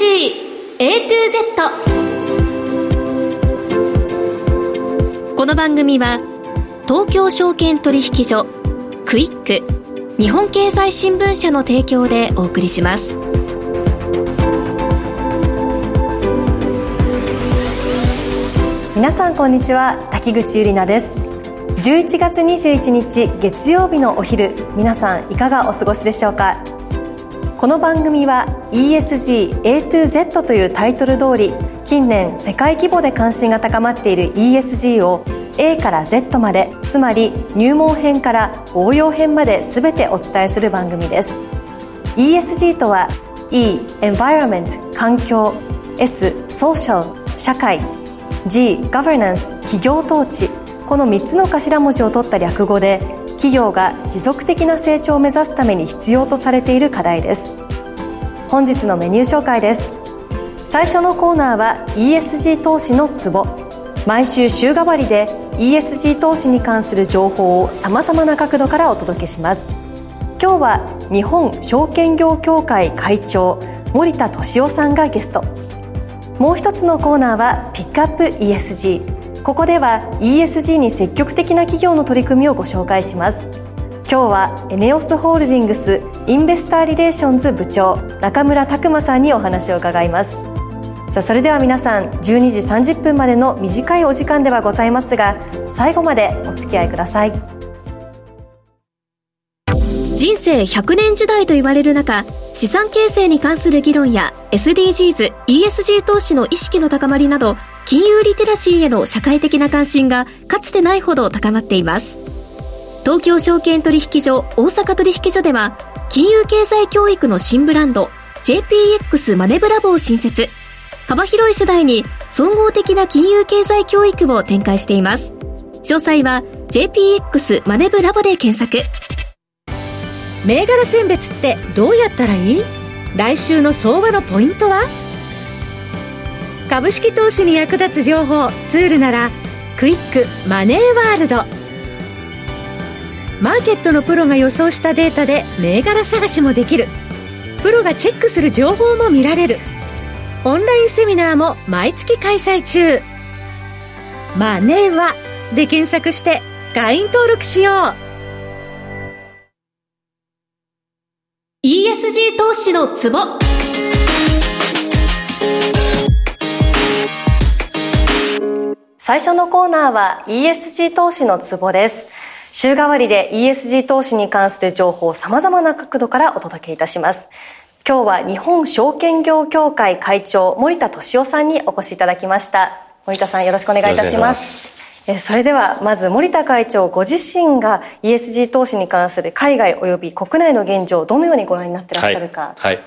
A to Z この番組は東京証券取引所クイック日本経済新聞社の提供でお送りします。皆さんこんにちは滝口ゆりなです。11月21日月曜日のお昼皆さんいかがお過ごしでしょうか？この番組は ESG A to Z というタイトル通り近年世界規模で関心が高まっている ESG を A から Z までつまり入門編から応用編まで全てお伝えする番組です。ESG とは E Environment 環境 S Social 社会 G Governance 企業統治この3つの頭文字を取った略語で企業が持続的な成長を目指すために必要とされている課題です。本日のメニュー紹介です。最初のコーナーは ESG 投資のツボ。毎週週替わりで ESG 投資に関する情報をさまざまな角度からお届けします。今日は日本証券業協会会長森田敏夫さんがゲスト。もう一つのコーナーはピックアップ ESG ここでは ESG に積極的な企業の取り組みをご紹介します。今日はエネオスホールディングスインベスターリレーションズ部長中村拓馬さんにお話を伺います。さあそれでは皆さん12時30分までの短いお時間ではございますが最後までお付き合いください。人生100年時代と言われる中資産形成に関する議論や SDGs、ESG 投資の意識の高まりなど金融リテラシーへの社会的な関心がかつてないほど高まっています。東京証券取引所大阪取引所では金融経済教育の新ブランド JPX マネブラボを新設。幅広い世代に総合的な金融経済教育を展開しています。詳細は JPX マネブラボで検索。銘柄選別ってどうやったらいい？来週の相場のポイントは？株式投資に役立つ情報ツールならクイックマネーワールド。マーケットのプロが予想したデータで銘柄探しもできる。プロがチェックする情報も見られる。オンラインセミナーも毎月開催中。マネーはで検索して会員登録しよう。ESG 投資のツボ。最初のコーナーは ESG 投資のツボです週替わりで ESG 投資に関する情報を様々な角度からお届けいたします。今日は日本証券業協会会長森田敏夫さんにお越しいただきました。森田さんよろしくお願いいたします。それではまず森田会長ご自身が ESG 投資に関する海外及び国内の現状をどのようにご覧になってらっしゃるか、はい、は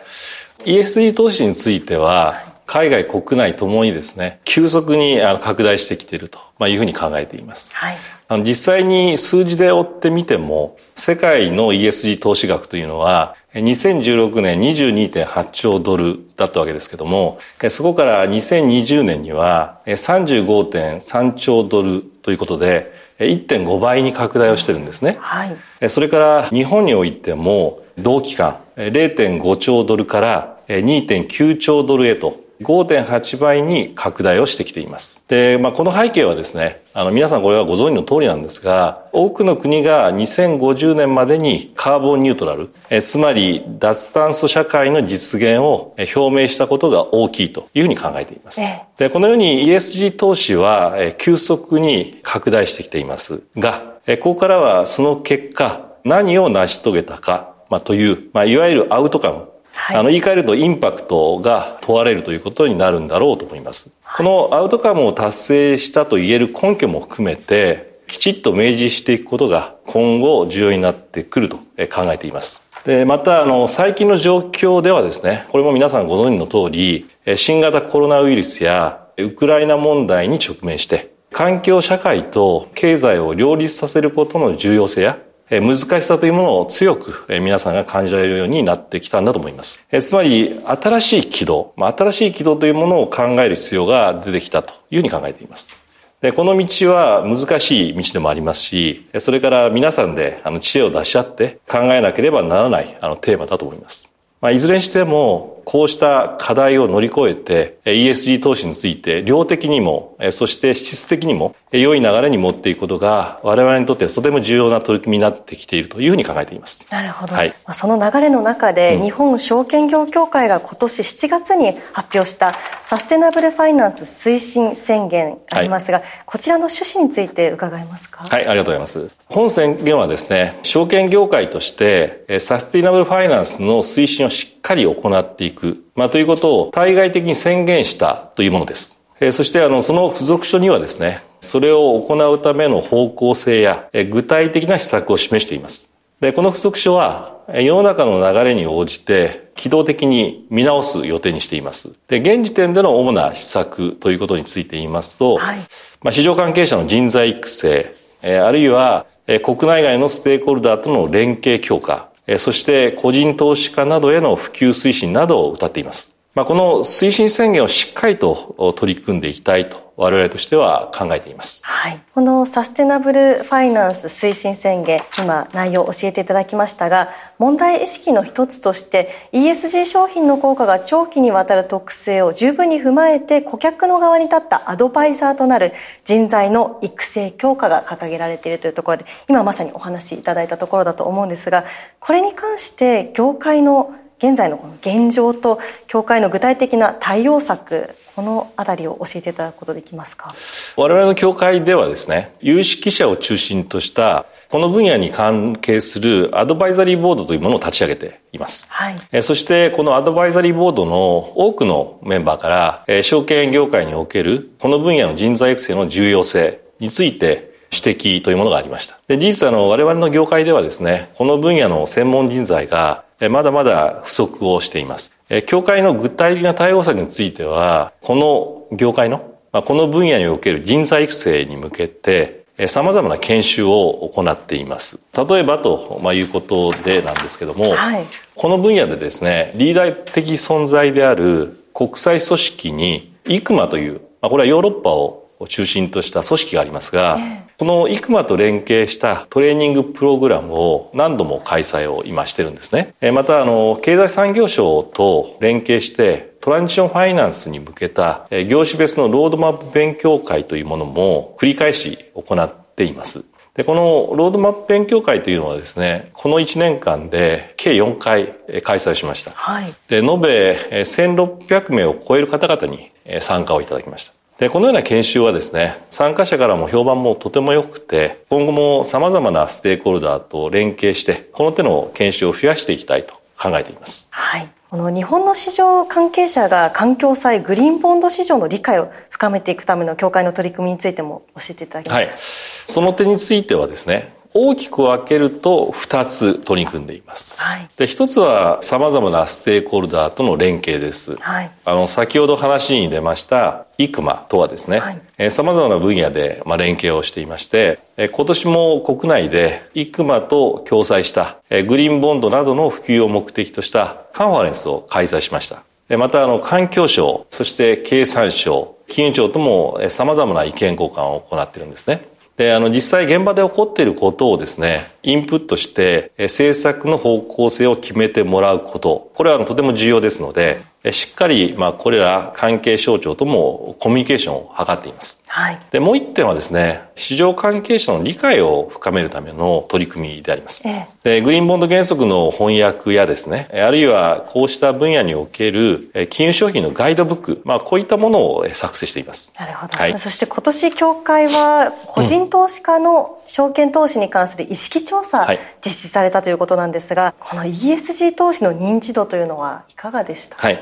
い、ESG 投資については海外国内ともにですね急速に拡大してきているというふうに考えています、はい、実際に数字で追ってみても世界の ESG 投資額というのは2016年22.8兆ドルだったわけですけども、そこから2020年には35.3兆ドルということで、1.5倍に拡大をしてるんですね。はい。それから日本においても同期間0.5兆ドルから2.9兆ドルへと5.8倍に拡大をしてきています。で、まあ、この背景はですね、あの、皆さんこれはご存知の通りなんですが、多くの国が2050年までにカーボンニュートラル、えつまり脱炭素社会の実現を表明したことが大きいというふうに考えています。で、このように ESG 投資は急速に拡大してきていますが、ここからはその結果、何を成し遂げたか、まあ、という、まあ、いわゆるアウトカム、はい、あの言い換えるとインパクトが問われるということになるんだろうと思います。このアウトカムを達成したと言える根拠も含めて、きちっと明示していくことが今後重要になってくると考えています。で、また、あの、最近の状況ではですね、これも皆さんご存知の通り、新型コロナウイルスやウクライナ問題に直面して、環境社会と経済を両立させることの重要性や難しさというものを強く皆さんが感じられるようになってきたんだと思います。つまり、新しい軌道、新しい軌道というものを考える必要が出てきたというふうに考えています。でこの道は難しい道でもありますし、それから皆さんであの知恵を出し合って考えなければならないあのテーマだと思います。まあ、いずれにしても、こうした課題を乗り越えて、ESG 投資について量的にも、そして質的にも良い流れに持っていくことが我々にとってとても重要な取り組みになってきているというふうに考えています。なるほど。はい、その流れの中で、日本証券業協会が今年7月に発表したサステナブルファイナンス推進宣言ありますが、はい、こちらの趣旨について伺えますか？はい、ありがとうございます。本宣言はですね、証券業界としてサステナブルファイナンスの推進をしっかり行っていく、まあ、ということを対外的に宣言したというものです。そしてあのその付属書にはですね、それを行うための方向性や具体的な施策を示しています。で、この付属書は世の中の流れに応じて機動的に見直す予定にしています。で、現時点での主な施策ということについて言いますと、はい、まあ、市場関係者の人材育成、あるいは国内外のステークホルダーとの連携強化、そして個人投資家などへの普及推進などを謳っています。まあ、この推進宣言をしっかりと取り組んでいきたいと我々としては考えています。はい。このサステナブルファイナンス推進宣言、今内容を教えていただきましたが、問題意識の一つとして ESG 商品の効果が長期にわたる特性を十分に踏まえて顧客の側に立ったアドバイザーとなる人材の育成強化が掲げられているというところで、今まさにお話しいただいたところだと思うんですが、これに関して業界の現在のこの現状と協会の具体的な対応策このあたりを教えていただくことできますか？我々の協会ではですね有識者を中心としたこの分野に関係するアドバイザリーボードというものを立ち上げています。はい、そしてこのアドバイザリーボードの多くのメンバーから証券業界におけるこの分野の人材育成の重要性について指摘というものがありました。で事実あの我々の業界ではですねこの分野の専門人材がまだまだ不足をしています。協会の具体的な対応策については、この業界の、この分野における人材育成に向けて、様々な研修を行っています。例えばということでなんですけども、はい、この分野でですね、リーダー的存在である国際組織に、イクマという、これはヨーロッパを中心とした組織がありますが、えこのイクマと連携したトレーニングプログラムを何度も開催を今してるんですね。また、あの、経済産業省と連携して、トランジションファイナンスに向けた業種別のロードマップ勉強会というものも繰り返し行っています。で、このロードマップ勉強会というのはですね、この1年間で計4回開催しました。はい。で、延べ1600名を超える方々に参加をいただきました。で、このような研修はですね、参加者からも評判もとても良くて、今後も様々なステークホルダーと連携して、この手の研修を増やしていきたいと考えています。はい。この日本の市場関係者が環境債グリーンボンド市場の理解を深めていくための協会の取り組みについても教えていただけますか？はい。その点についてはですね、大きく分けると2つ取り組んでいます。はい、で1つは様々なステークホルダーとの連携です。はい、あの先ほど話に出ましたイクマとはですね、はいえー、様々な分野で、まあ、連携をしていまして、えー、今年も国内でイクマと共催した、えー、グリーンボンドなどの普及を目的としたカンファレンスを開催しました。またあの環境省、そして経産省、金融庁とも様々な意見交換を行っているんですね。で、あの、実際現場で起こっていることをですね、インプットして、政策の方向性を決めてもらうこと、これはとても重要ですので、しっかり、まあ、これら関係省庁ともコミュニケーションを図っています。はい。で、もう一点はですね、市場関係者の理解を深めるための取り組みであります。ええ、で、グリーンボンド原則の翻訳やですね、あるいはこうした分野における金融商品のガイドブック、まあ、こういったものを作成しています。なるほど。はい、そして今年協会は個人投資家の証券投資に関する意識調査、実施されたということなんですが、この ESG 投資の認知度というのはいかがでした？か、はい。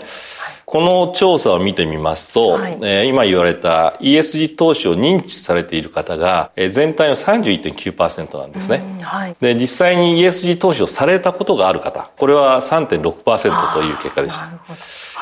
この調査を見てみますと、はい、えー、今言われた ESG 投資を認知されている方が、えー、全体の31.9%なんですね、はい、で実際に ESG 投資をされたことがある方これは3.6%という結果でした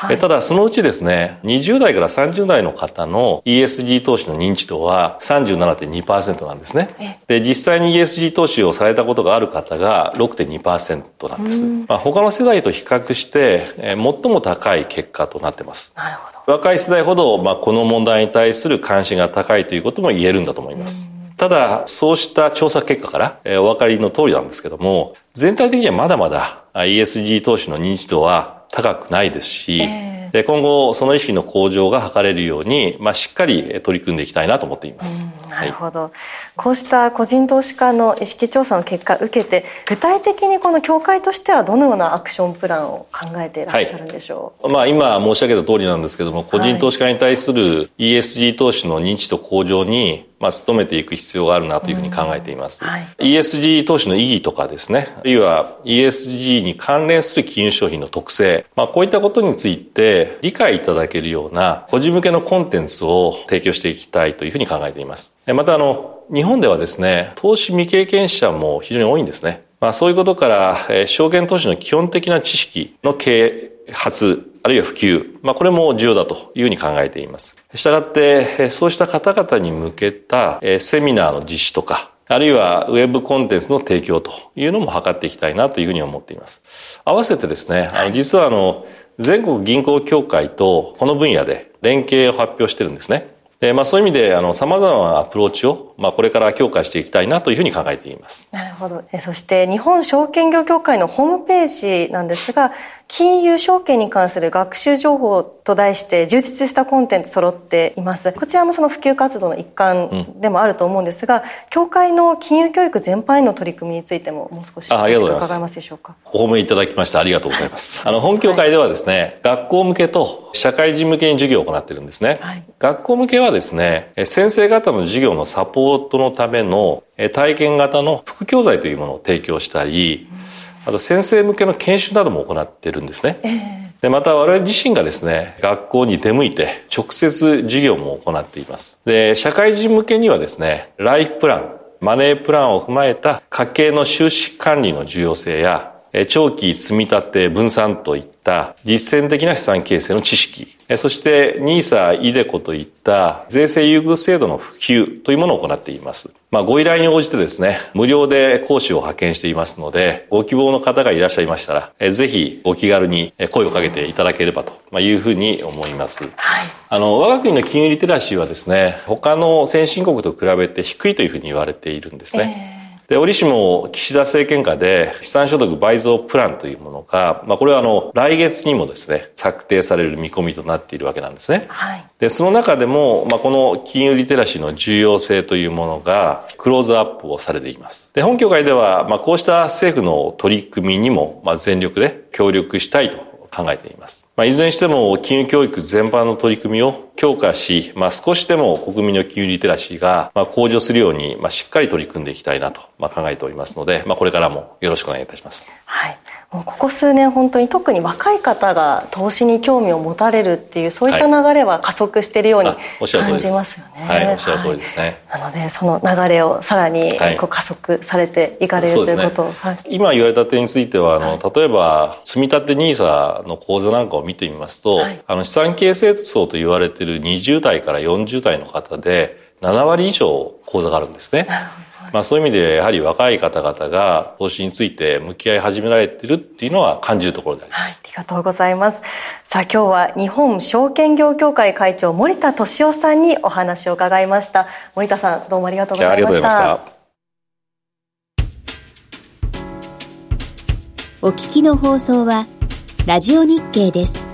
はい、ただそのうちですね、20代から30代の方の ESG 投資の認知度は37.2%なんですね。で、実際に ESG 投資をされたことがある方が6.2%なんです。まあ、他の世代と比較して、えー、最も高い結果となってます。なるほど。若い世代ほど、まあ、この問題に対する関心が高いということも言えるんだと思います。ただ、そうした調査結果から、えー、お分かりの通りなんですけども、全体的にはまだまだ ESG 投資の認知度は高くないですし、えーで今後その意識の向上が図れるように、まあ、しっかり取り組んでいきたいなと思っています、なるほど、はい、こうした個人投資家の意識調査の結果を受けて具体的にこの協会としてはどのようなアクションプランを考えていらっしゃるんでしょう、はい、まあ、今申し上げた通りなんですけども個人投資家に対する ESG 投資の認知度向上にまあ、努めていく必要があるなというふうに考えています。はい、ESG 投資の意義とかですね、あるいは ESG に関連する金融商品の特性、まあ、こういったことについて理解いただけるような個人向けのコンテンツを提供していきたいというふうに考えています。また、あの、日本ではですね、投資未経験者も非常に多いんですね。まあ、そういうことから、証券投資の基本的な知識の啓発、あるいは普及、まあ、これも重要だというふうに考えています。したがって、そうした方々に向けたセミナーの実施とか、あるいはウェブコンテンツの提供というのも図っていきたいなというふうに思っています。合わせてですね、あの実はあの、全国銀行協会とこの分野で連携を発表してるんですね。で、まあそういう意味で、あの、様々なアプローチを、まあこれから強化していきたいなというふうに考えています。なるほど。そして日本証券業協会のホームページなんですが、金融証券に関する学習情報と題して充実したコンテンツ揃っています。こちらもその普及活動の一環でもあると思うんですが、うん、協会の金融教育全般への取り組みについてももう少し伺えますでしょうか？お褒めいただきましてありがとうございます。あの、本協会ではですね、学校向けと社会人向けに授業を行っているんですね。はい、学校向けはですね、先生方の授業のサポートのための体験型の副教材というものを提供したり、うんあと先生向けの研修なども行ってるんですね。えー、でまた我々自身がですね、学校に出向いて直接授業も行っています。で、社会人向けにはですね、ライフプラン、マネープランを踏まえた家計の収支管理の重要性や、長期積み立て分散といった実践的な資産形成の知識、そして NISA、iDeCo といった税制優遇制度の普及というものを行っています。まあ、ご依頼に応じてですね、無料で講師を派遣していますので、ご希望の方がいらっしゃいましたら、ぜひお気軽に声をかけていただければというふうに思います。はい、あの、我が国の金融リテラシーはですね、他の先進国と比べて低いというふうに言われているんですね。えーで、折しも岸田政権下で資産所得倍増プランというものが、まあこれはあの、来月にもですね、策定される見込みとなっているわけなんですね。はい。で、その中でも、まあこの金融リテラシーの重要性というものがクローズアップをされています。で、本協会では、まあこうした政府の取り組みにも、まあ全力で協力したいと考えています。まあ、いずれにしても金融教育全般の取り組みを強化し、まあ、少しでも国民の金融リテラシーがまあ向上するように、まあ、しっかり取り組んでいきたいなとまあ考えておりますので、まあ、これからもよろしくお願いいたします。はい。もうここ数年本当に特に若い方が投資に興味を持たれるっていうそういった流れは加速しているように感じますよね。はい、おっしゃる通りですね。はい、なのでその流れをさらにこう加速されていかれる、ということを、ねはい、今言われた点についてはあの、例えば積立 NISA の口座なんかを見てみますと、あの資産形成層と言われている20代から40代の方で7割以上口座があるんですね。なるほどまあそういう意味でやはり若い方々が投資について向き合い始められているっていうのは感じるところであります。はい、ありがとうございます。さあ今日は日本証券業協会会長森田敏夫さんにお話を伺いました。森田さんどうもありがとうございました。お聞きの放送はラジオ日経です。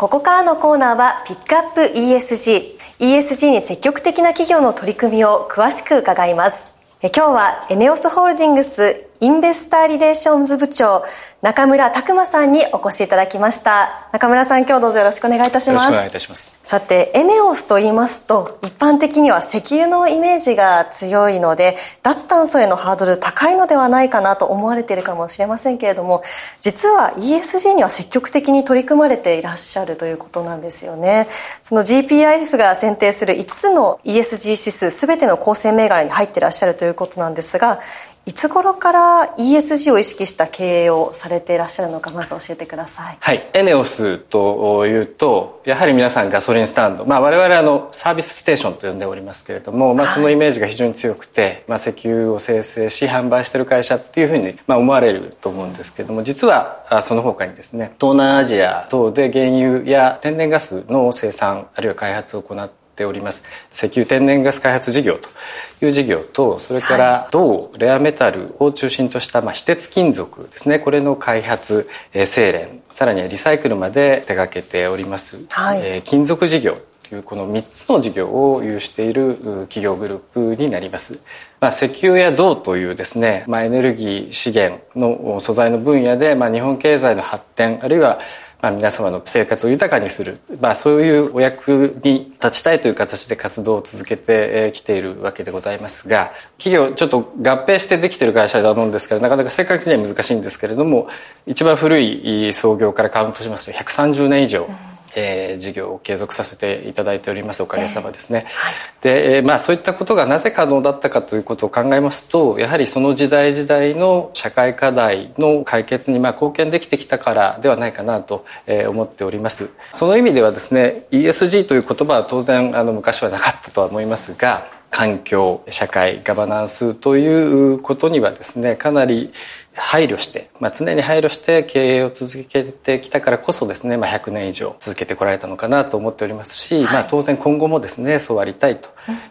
ここからのコーナーはピックアップ ESG。ESG に積極的な企業の取り組みを詳しく伺います。今日はエネオスホールディングスインベスターリレーションズ部長、中村拓馬さんにお越しいただきました。中村さん、今日どうぞよろしくお願いいたします。よろしくお願いいたします。さて、エネオスと言いますと、一般的には石油のイメージが強いので、脱炭素へのハードル高いのではないかなと思われているかもしれませんけれども、実は ESG には積極的に取り組まれていらっしゃるということなんですよね。その GPIF が選定する5つの ESG 指数すべての構成銘柄に入っていらっしゃるということなんですが、いつ頃から ESG を意識した経営をされていらっしゃるのかまず教えてください。はい。エネオスというとやはり皆さんガソリンスタンド、まあ、我々あのサービスステーションと呼んでおりますけれども、まあ、そのイメージが非常に強くて、まあ、石油を生成し販売している会社っていうふうに、まあ、思われると思うんですけれども実はその他にですね東南アジア等で原油や天然ガスの生産あるいは開発を行ってております。石油天然ガス開発事業という事業とそれから銅レアメタルを中心としたまあ非鉄金属ですね。これの開発精錬さらにはリサイクルまで手掛けております、はい、え金属事業というこの3つの事業を有している企業グループになります。まあ、石油や銅というですね、まあ、エネルギー資源の素材の分野で、まあ、日本経済の発展あるいはまあ、皆様の生活を豊かにする、まあ、そういうお役に立ちたいという形で活動を続けてきているわけでございますが企業ちょっと合併してできてる会社だと思うんですからなかなか正確には難しいんですけれども一番古い創業からカウントしますと130年以上。うんえー、事業を継続させていただいておりますおかげさまですね。えーはい、で、えー、まあそういったことがなぜ可能だったかということを考えますとやはりその時代時代の社会課題の解決にまあ貢献できてきたからではないかなと思っております。その意味ではですね ESG という言葉は当然あの昔はなかったとは思いますが環境社会ガバナンスということにはですねかなり配慮して、まあ、常に配慮して経営を続けてきたからこそですね、まあ、100年以上続けてこられたのかなと思っておりますし、はい、まあ、当然今後もですねそうありたいと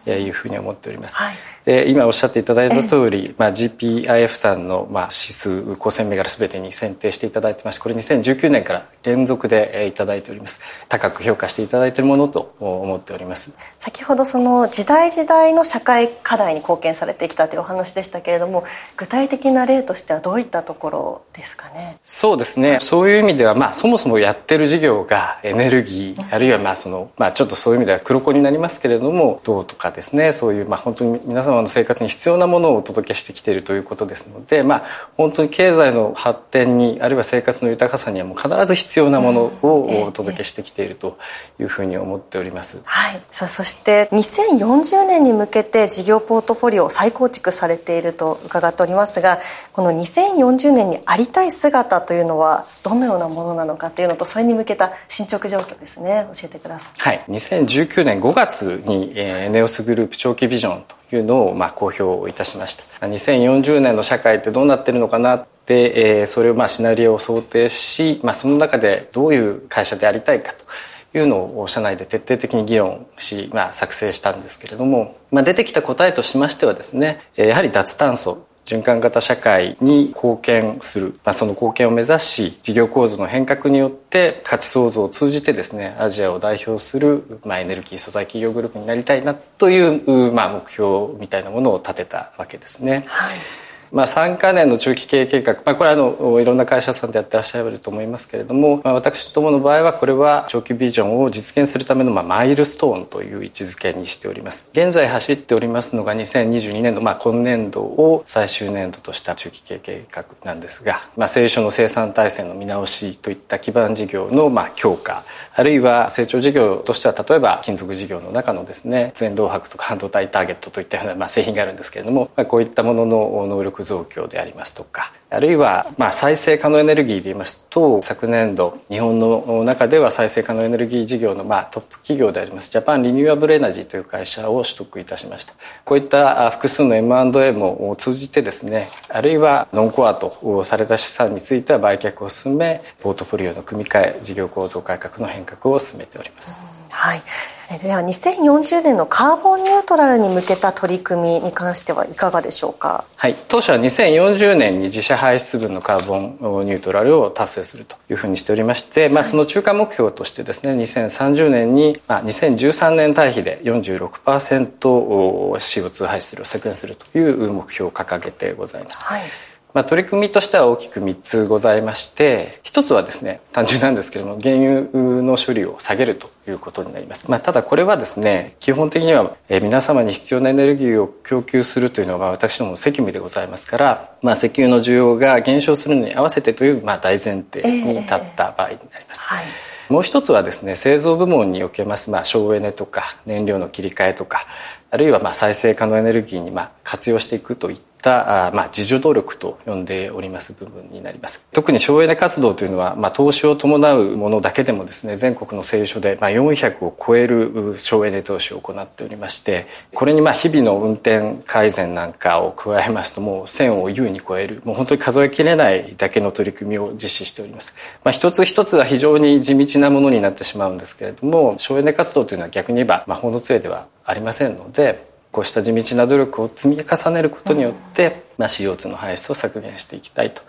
いうふうに思っております。はいで今おっしゃっていただいた通り、まあ、GPIF さんの、まあ、指数構成銘柄全てに選定していただいてましてこれ2019年から連続でいただいております。高く評価していただいているものと思っております。先ほどその時代時代の社会課題に貢献されてきたというお話でしたけれども具体的な例としてはどういったところですかね？そうですね。そういう意味では、まあ、そもそもやってる事業がエネルギー、あるいはまあその、まあ、ちょっとそういう意味では黒子になりますけれども銅とかですね。そういう、まあ、本当に皆様の生活に必要なものをお届けしてきているということですので、まあ、本当に経済の発展にあるいは生活の豊かさにはもう必ず必要なものをお届けしてきているというふうに思っております。はい、さあそして2040年に向けて事業ポートフォリオを再構築されていると伺っておりますがこの2040年にありたい姿というのはどのようなものなのかというのとそれに向けた進捗状況ですね教えてください。はい、2019年5月に、えー、ネオスグループ長期ビジョンというのをまあ公表いたしました。2040年の社会ってどうなってるのかなってそれをまあシナリオを想定し、まあ、その中でどういう会社でありたいかというのを社内で徹底的に議論し、まあ、作成したんですけれども、まあ、出てきた答えとしましてはですねやはり脱炭素循環型社会に貢献する、まあ、その貢献を目指し事業構造の変革によって価値創造を通じてですねアジアを代表する、まあ、エネルギー素材企業グループになりたいなという、まあ、目標みたいなものを立てたわけですね。はいまあ、3か年の中期経営計画、まあ、これはあのいろんな会社さんでやってらっしゃると思いますけれども、まあ、私どもの場合はこれは長期ビジョンを実現するためのまあマイルストーンという位置づけにしております。現在走っておりますのが2022年度、まあ、今年度を最終年度とした中期経営計画なんですが、まあ、製書の生産体制の見直しといった基盤事業のまあ強化あるいは成長事業としては例えば金属事業の中のですね圧延銅箔とか半導体ターゲットといったようなまあ製品があるんですけれども、まあ、こういったものの能力増強でありますとかあるいはまあ再生可能エネルギーで言いますと昨年度日本の中では再生可能エネルギー事業のまあトップ企業でありますジャパンリニューアブルエナジーという会社を取得いたしましたこういった複数の M&A も通じてですねあるいはノンコアとされた資産については売却を進めポートフォリオの組み替え事業構造改革の変革を進めております。はいでは2040年のカーボンニュートラルに向けた取り組みに関してはいかがでしょうか？はい。当初は2040年に自社排出分のカーボンニュートラルを達成するというふうにしておりまして、まあ、その中間目標としてですね2030年に、まあ、2013年対比で 46%CO2 排出量を削減するという目標を掲げてございます、はいまあ、取り組みとしては大きく3つございまして一つはですね単純なんですけれども原油の処理を下げるということになります、まあ、ただこれはですね基本的には、え皆様に必要なエネルギーを供給するというのは私どもの責務でございますから、まあ、石油の需要が減少するのに合わせてという、まあ、大前提に立った場合になります、えーはい。もう一つはですね製造部門におけます、まあ、省エネとか燃料の切り替えとかあるいはまあ再生可能エネルギーにまあ活用していくといっったまあ、自助努力と呼んでおります部分になります。特に省エネ活動というのは、まあ、投資を伴うものだけでもですね全国の製油所で、まあ、400を超える省エネ投資を行っておりましてこれにまあ日々の運転改善なんかを加えますともう1000を優に超えるもう本当に数えきれないだけの取り組みを実施しております、まあ、一つ一つは非常に地道なものになってしまうんですけれども省エネ活動というのは逆に言えば魔法の杖ではありませんのでこうした地道な努力を積み重ねることによって、まあ、CO2 の排出を削減していきたいと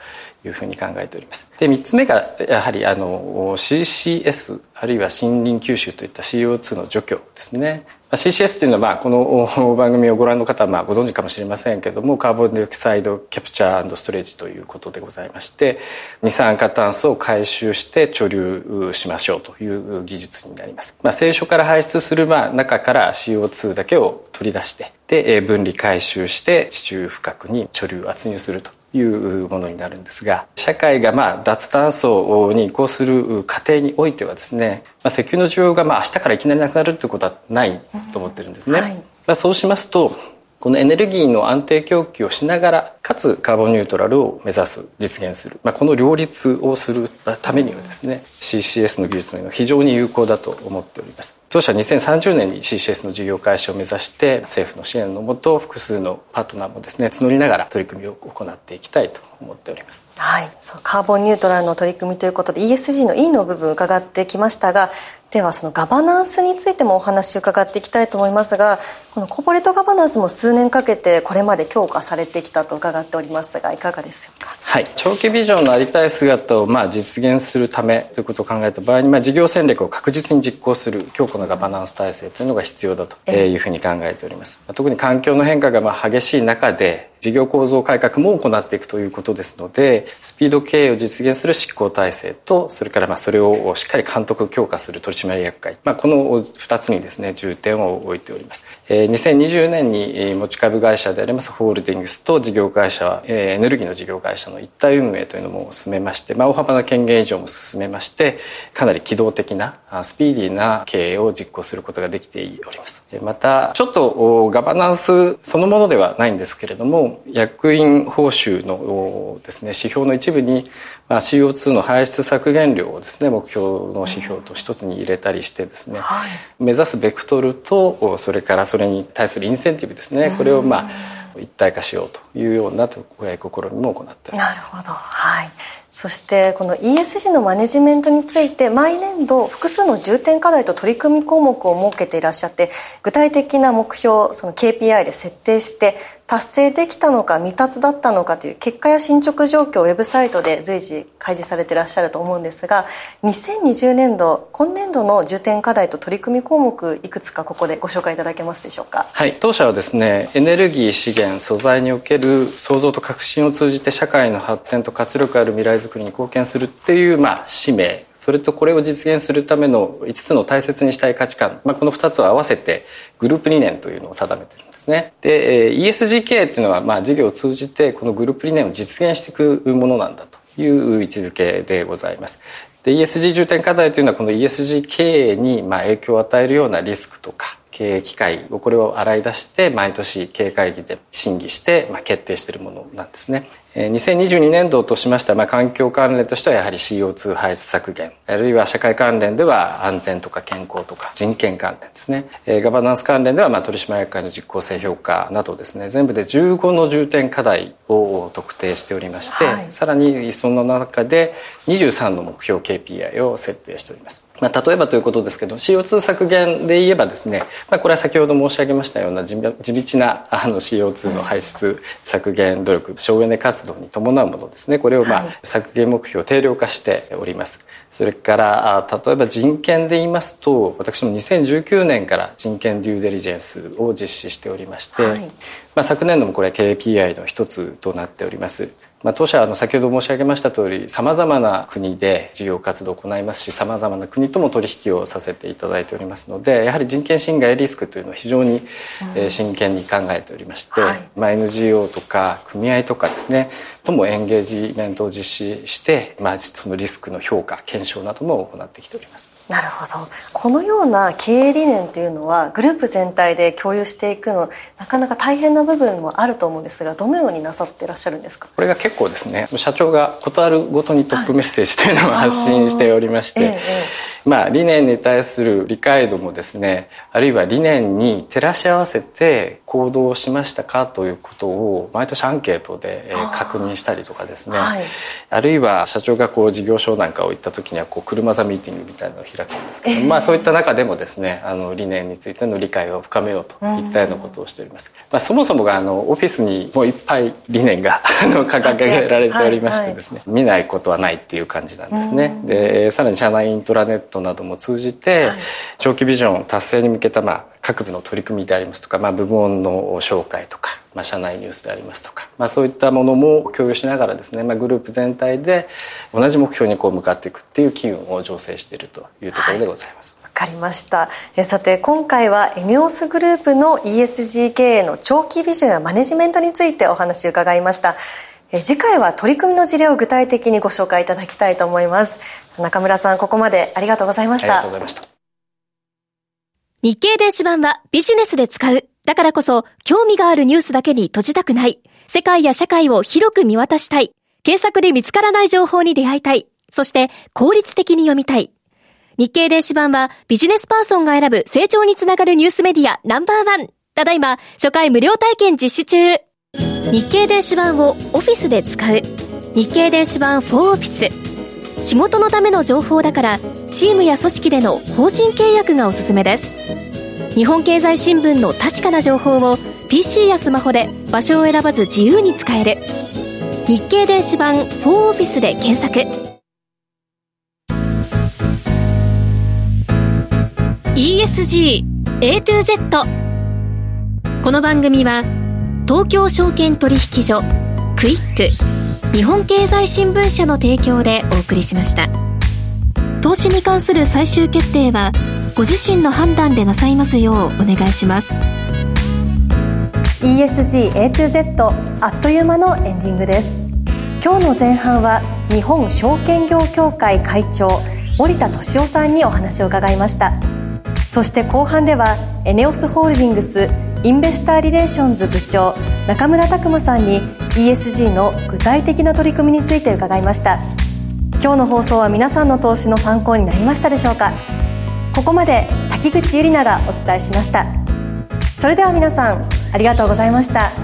いうふうに考えております。で3つ目がやはりあの CCS あるいは森林吸収といった CO2 の除去ですね。CCS というのはまあこの番組をご覧の方はまあご存知かもしれませんけどもカーボンディオキサイドキャプチャーストレージということでございまして二酸化炭素を回収して貯留しましょうという技術になります、まあ、聖書から排出するまあ中から CO2 だけを取り出してで分離回収して地中深くに貯留圧入すると。いうものになるんですが社会がまあ脱炭素に移行する過程においてはですね、まあ、石油の需要がまあ明日からいきなりなくなるということはないと思ってるんですね。はい、まあ、そうしますとこのエネルギーの安定供給をしながらかつカーボンニュートラルを目指す実現する、まあ、この両立をするためにはですね CCS の技術というのは非常に有効だと思っております。当社は2030年に CCS の事業開始を目指して政府の支援のもと複数のパートナーもですね募りながら取り組みを行っていきたいと思っております。はい、そうカーボンニュートラルの取り組みということで ESG の E の部分伺ってきましたがではそのガバナンスについてもお話伺っていきたいと思いますがこのコーポレートガバナンスも数年かけてこれまで強化されてきたと伺っておりますがいかがでしょうか？はい。長期ビジョンのありたい姿をまあ実現するためということを考えた場合に、まあ、事業戦略を確実に実行する強固なガバナンス体制というのが必要だというふうに考えております。特に環境の変化がまあ激しい中で事業構造改革も行っていくということですのでスピード経営を実現する執行体制とそれからまあそれをしっかり監督強化する取締役会、まあ、この2つにですね重点を置いております、2020年に持ち株会社でありますホールディングスと事業会社、エネルギーの事業会社の一体運営というのも進めまして、まあ、大幅な権限以上も進めましてかなり機動的なスピーディーな経営を実行することができております。またちょっとガバナンスそのものではないんですけれども役員報酬のですね指標の一部に、まあ、CO2 の排出削減量をですね目標の指標と一つに入れたりしてですね、はい、目指すベクトルとそれからそれに対するインセンティブですねこれをまあ一体化しようというような試みも行って。なるほど。はい。そしてこの ESG のマネジメントについて毎年度複数の重点課題と取り組み項目を設けていらっしゃって具体的な目標その KPI で設定して達成できたのか未達だったのかという結果や進捗状況をウェブサイトで随時開示されていらっしゃると思うんですが2020年度今年度の重点課題と取り組み項目いくつかここでご紹介いただけますでしょうか？はい当社はですねエネルギー資源素材における創造と革新を通じて社会の発展と活力ある未来づくりに貢献するっていう、まあ、使命。それとこれを実現するための5つの大切にしたい価値観、まあ、この2つを合わせてグループ理念というのを定めている。んですね。で ESG 経営っていうのは、まあ、事業を通じてこのグループ理念を実現していくものなんだという位置づけでございます。で ESG 重点課題というのはこの ESG 経営にまあ影響を与えるようなリスクとか経営機会をこれを洗い出して毎年経営会議で審議してまあ決定しているものなんですね。2022年度としましては、まあ、環境関連としてはやはり CO2 排出削減あるいは社会関連では安全とか健康とか人権関連ですね。ガバナンス関連ではまあ取締役会の実効性評価などですね。全部で15の重点課題を特定しておりまして、はい、さらにその中で23の目標 KPI を設定しておりますまあ、例えばということですけど CO2 削減で言えばですね、まあ、これは先ほど申し上げましたような地道なあの CO2 の排出削減努力省エネ活動に伴うものですね。これをまあ削減目標を定量化しております。それから例えば人権で言いますと私も2019年から人権デューデリジェンスを実施しておりまして、はい、まあ、昨年度もこれは KPI の一つとなっておりますまあ、当社は先ほど申し上げました通りさまざまな国で事業活動を行いますしさまざまな国とも取引をさせていただいておりますのでやはり人権侵害リスクというのは非常に真剣に考えておりまして、はい、まあ、NGO とか組合とかですねともエンゲージメントを実施して、まあ、そのリスクの評価検証なども行ってきております。なるほど。このような経営理念というのはグループ全体で共有していくのなかなか大変な部分もあると思うんですがどのようになさっていらっしゃるんですか？これが結構ですね社長が事あるごとにトップメッセージというのを発信しておりまして、はいええ。まあ、理念に対する理解度もですねあるいは理念に照らし合わせて行動しましたかということを毎年アンケートで確認したりとかですね。あはい、あるいは社長がこう事業所なんかを行った時にはこう車座ミーティングみたいなのを開くんですけど、えー、まあ、そういった中でもですねあの理念についての理解を深めようといったようなことをしております。まあ、そもそもがあのオフィスにもういっぱい理念が掲げられておりましてですね、はいはい、見ないことはないっていう感じなんですね。でさらに社内イントラネットなども通じて、はい、長期ビジョン達成に向けた、まあ、各部の取り組みでありますとか、まあ、部門の紹介とか、まあ、社内ニュースでありますとか、まあ、そういったものも共有しながらですね、まあ、グループ全体で同じ目標にこう向かっていくっていう機運を醸成しているというところでございます。わ、かりました。えさて今回はエネオスグループの ESG 経営の長期ビジョンやマネジメントについてお話を伺いました。え次回は取り組みの事例を具体的にご紹介いただきたいと思います。中村さんここまでありがとうございました。ありがとうございました日経電子版はビジネスで使う。だからこそ興味があるニュースだけに閉じたくない。世界や社会を広く見渡したい。検索で見つからない情報に出会いたい。そして効率的に読みたい。日経電子版はビジネスパーソンが選ぶ成長につながるニュースメディアナンバーワン。ただいま初回無料体験実施中。日経電子版をオフィスで使う。日経電子版4オフィス。仕事のための情報だからチームや組織での法人契約がおすすめです。日本経済新聞の確かな情報を PC やスマホで場所を選ばず自由に使える。日経電子版4オフィスで検索。ESG A to Z この番組は東京証券取引所クイック。日本経済新聞社の提供でお送りしました。投資に関する最終決定はご自身の判断でなさいますようお願いします。ESG A to Z あっという間のエンディングです。今日の前半は日本証券業協会会長森田敏夫さんにお話を伺いました。そして後半ではエネオスホールディングスインベスターリレーションズ部長中村拓磨さんに ESG の具体的な取り組みについて伺いました。今日の放送は皆さんの投資の参考になりましたでしょうか。ここまで滝口ゆりながお伝えしました。それでは皆さんありがとうございました。